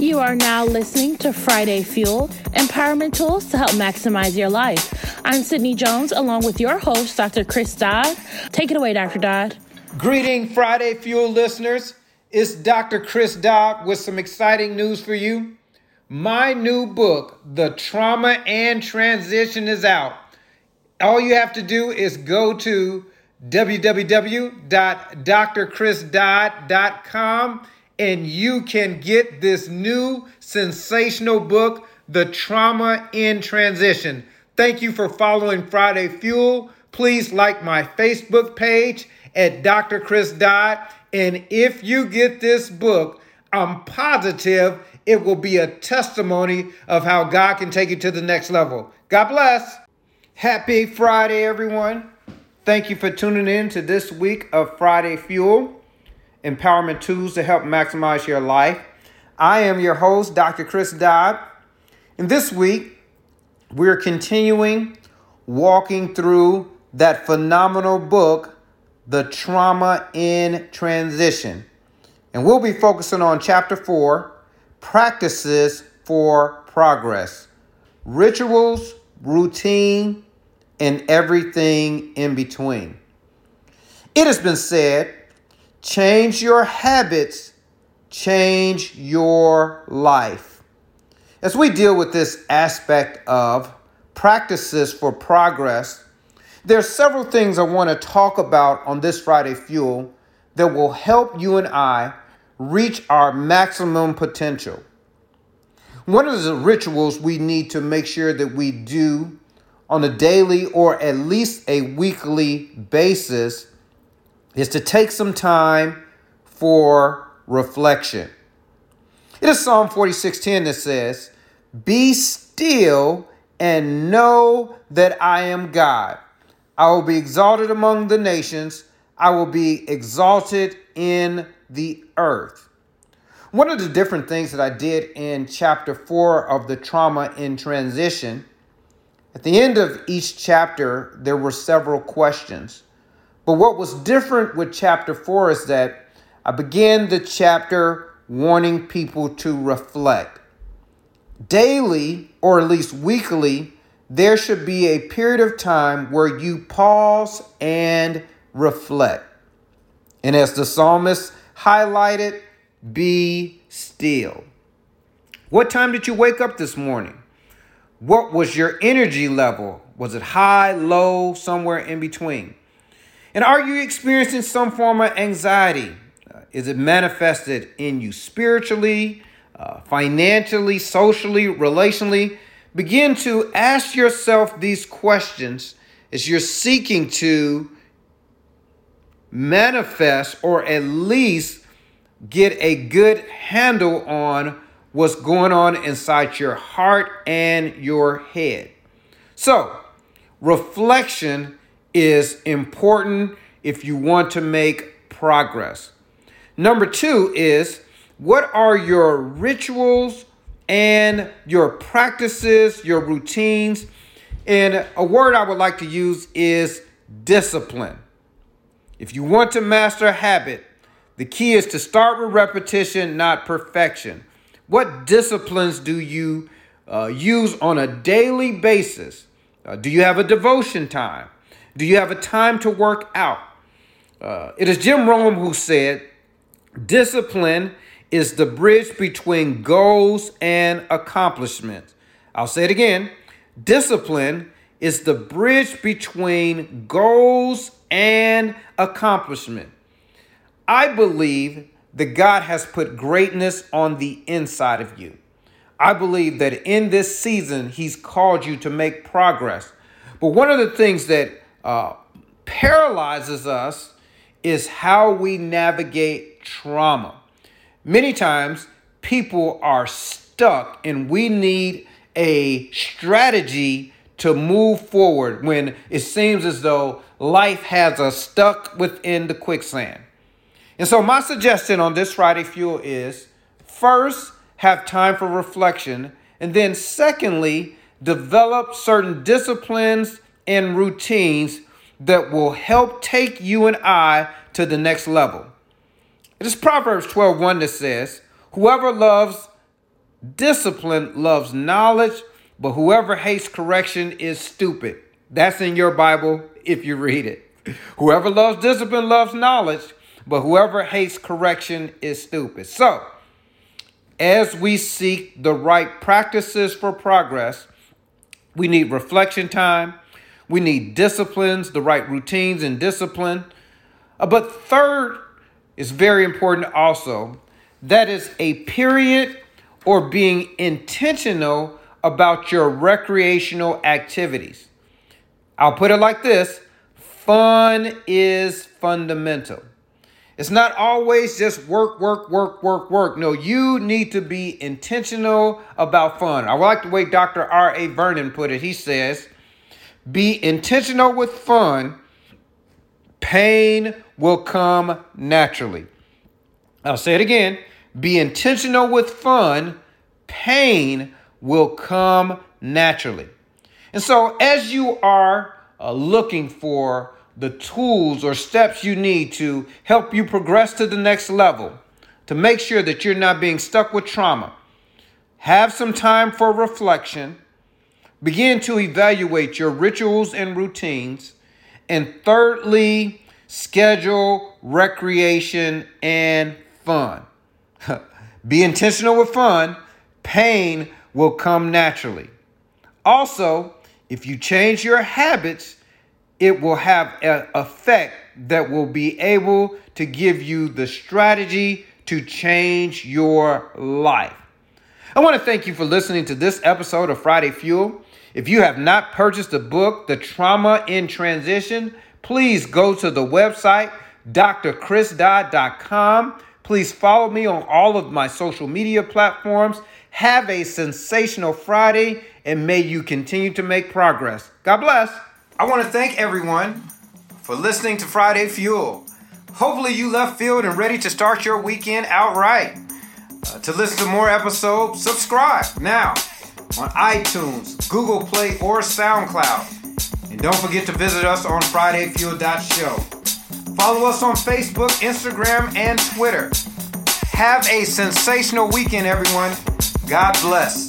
You are now listening to Friday Fuel Empowerment Tools to help maximize your life. I'm Sydney Jones along with your host, Dr. Chris Dodd. Take it away, Dr. Dodd. Greeting Friday Fuel listeners. It's Dr. Chris Dodd with some exciting news for you. My new book, The Trauma and Transition, is out. All you have to do is go to www.drchrisdodd.com and you can get this new sensational book, The Trauma in Transition. Thank you for following Friday Fuel. Please like my Facebook page at Dr. Chris Dodd. And if you get this book, I'm positive it will be a testimony of how God can take you to the next level. God bless. Happy Friday, everyone. Thank you for tuning in to this week of Friday Fuel Empowerment Tools to help maximize your life. I am your host, Dr. Chris Dodd. And this week, we're continuing walking through that phenomenal book, The Trauma in Transition. And we'll be focusing on chapter four practices for progress, rituals, routine, and everything in between. It has been said change your habits, change your life. As we deal with this aspect of practices for progress, there are several things I want to talk about on this Friday Fuel that will help you and I reach our maximum potential. One of the rituals we need to make sure that we do on a daily or at least a weekly basis is to take some time for reflection. It is Psalm 46:10 that says, "Be still and know that I am God. I will be exalted among the nations. I will be exalted in the earth." One of the different things that I did in chapter 4 of the trauma in transition at the end of each chapter, there were several questions. But what was different with chapter four is that I began the chapter warning people to reflect. Daily, or at least weekly, there should be a period of time where you pause and reflect. And as the psalmist highlighted, be still. What time did you wake up this morning? What was your energy level? Was it high, low, somewhere in between? And are you experiencing some form of anxiety? Uh, is it manifested in you spiritually, uh, financially, socially, relationally? Begin to ask yourself these questions as you're seeking to manifest or at least get a good handle on what's going on inside your heart and your head. So, reflection is important if you want to make progress. Number two is what are your rituals and your practices, your routines? And a word I would like to use is discipline. If you want to master a habit, the key is to start with repetition, not perfection. What disciplines do you uh, use on a daily basis? Uh, do you have a devotion time? Do you have a time to work out? Uh, it is Jim Rohn who said, discipline is the bridge between goals and accomplishments. I'll say it again. Discipline is the bridge between goals and accomplishment. I believe that God has put greatness on the inside of you. I believe that in this season, He's called you to make progress. But one of the things that uh, paralyzes us is how we navigate trauma. Many times, people are stuck, and we need a strategy to move forward when it seems as though life has us stuck within the quicksand. And so, my suggestion on this Friday Fuel is first, have time for reflection. And then, secondly, develop certain disciplines and routines that will help take you and I to the next level. It is Proverbs 12 1 that says, Whoever loves discipline loves knowledge, but whoever hates correction is stupid. That's in your Bible if you read it. Whoever loves discipline loves knowledge, but whoever hates correction is stupid. So, as we seek the right practices for progress, we need reflection time, we need disciplines, the right routines and discipline. Uh, but third is very important also. That is a period or being intentional about your recreational activities. I'll put it like this fun is fundamental. It's not always just work, work, work, work, work. No, you need to be intentional about fun. I like the way Dr. R.A. Vernon put it. He says, be intentional with fun, pain will come naturally. I'll say it again. Be intentional with fun, pain will come naturally. And so, as you are uh, looking for the tools or steps you need to help you progress to the next level, to make sure that you're not being stuck with trauma, have some time for reflection, begin to evaluate your rituals and routines, and thirdly, schedule recreation and fun. Be intentional with fun, pain will come naturally. Also, if you change your habits, it will have an effect that will be able to give you the strategy to change your life. I want to thank you for listening to this episode of Friday Fuel. If you have not purchased the book, The Trauma in Transition, please go to the website, drchrisdodd.com. Please follow me on all of my social media platforms. Have a sensational Friday, and may you continue to make progress. God bless. I want to thank everyone for listening to Friday Fuel. Hopefully, you left field and ready to start your weekend outright. Uh, to listen to more episodes, subscribe now on iTunes, Google Play, or SoundCloud. And don't forget to visit us on FridayFuel.show. Follow us on Facebook, Instagram, and Twitter. Have a sensational weekend, everyone. God bless.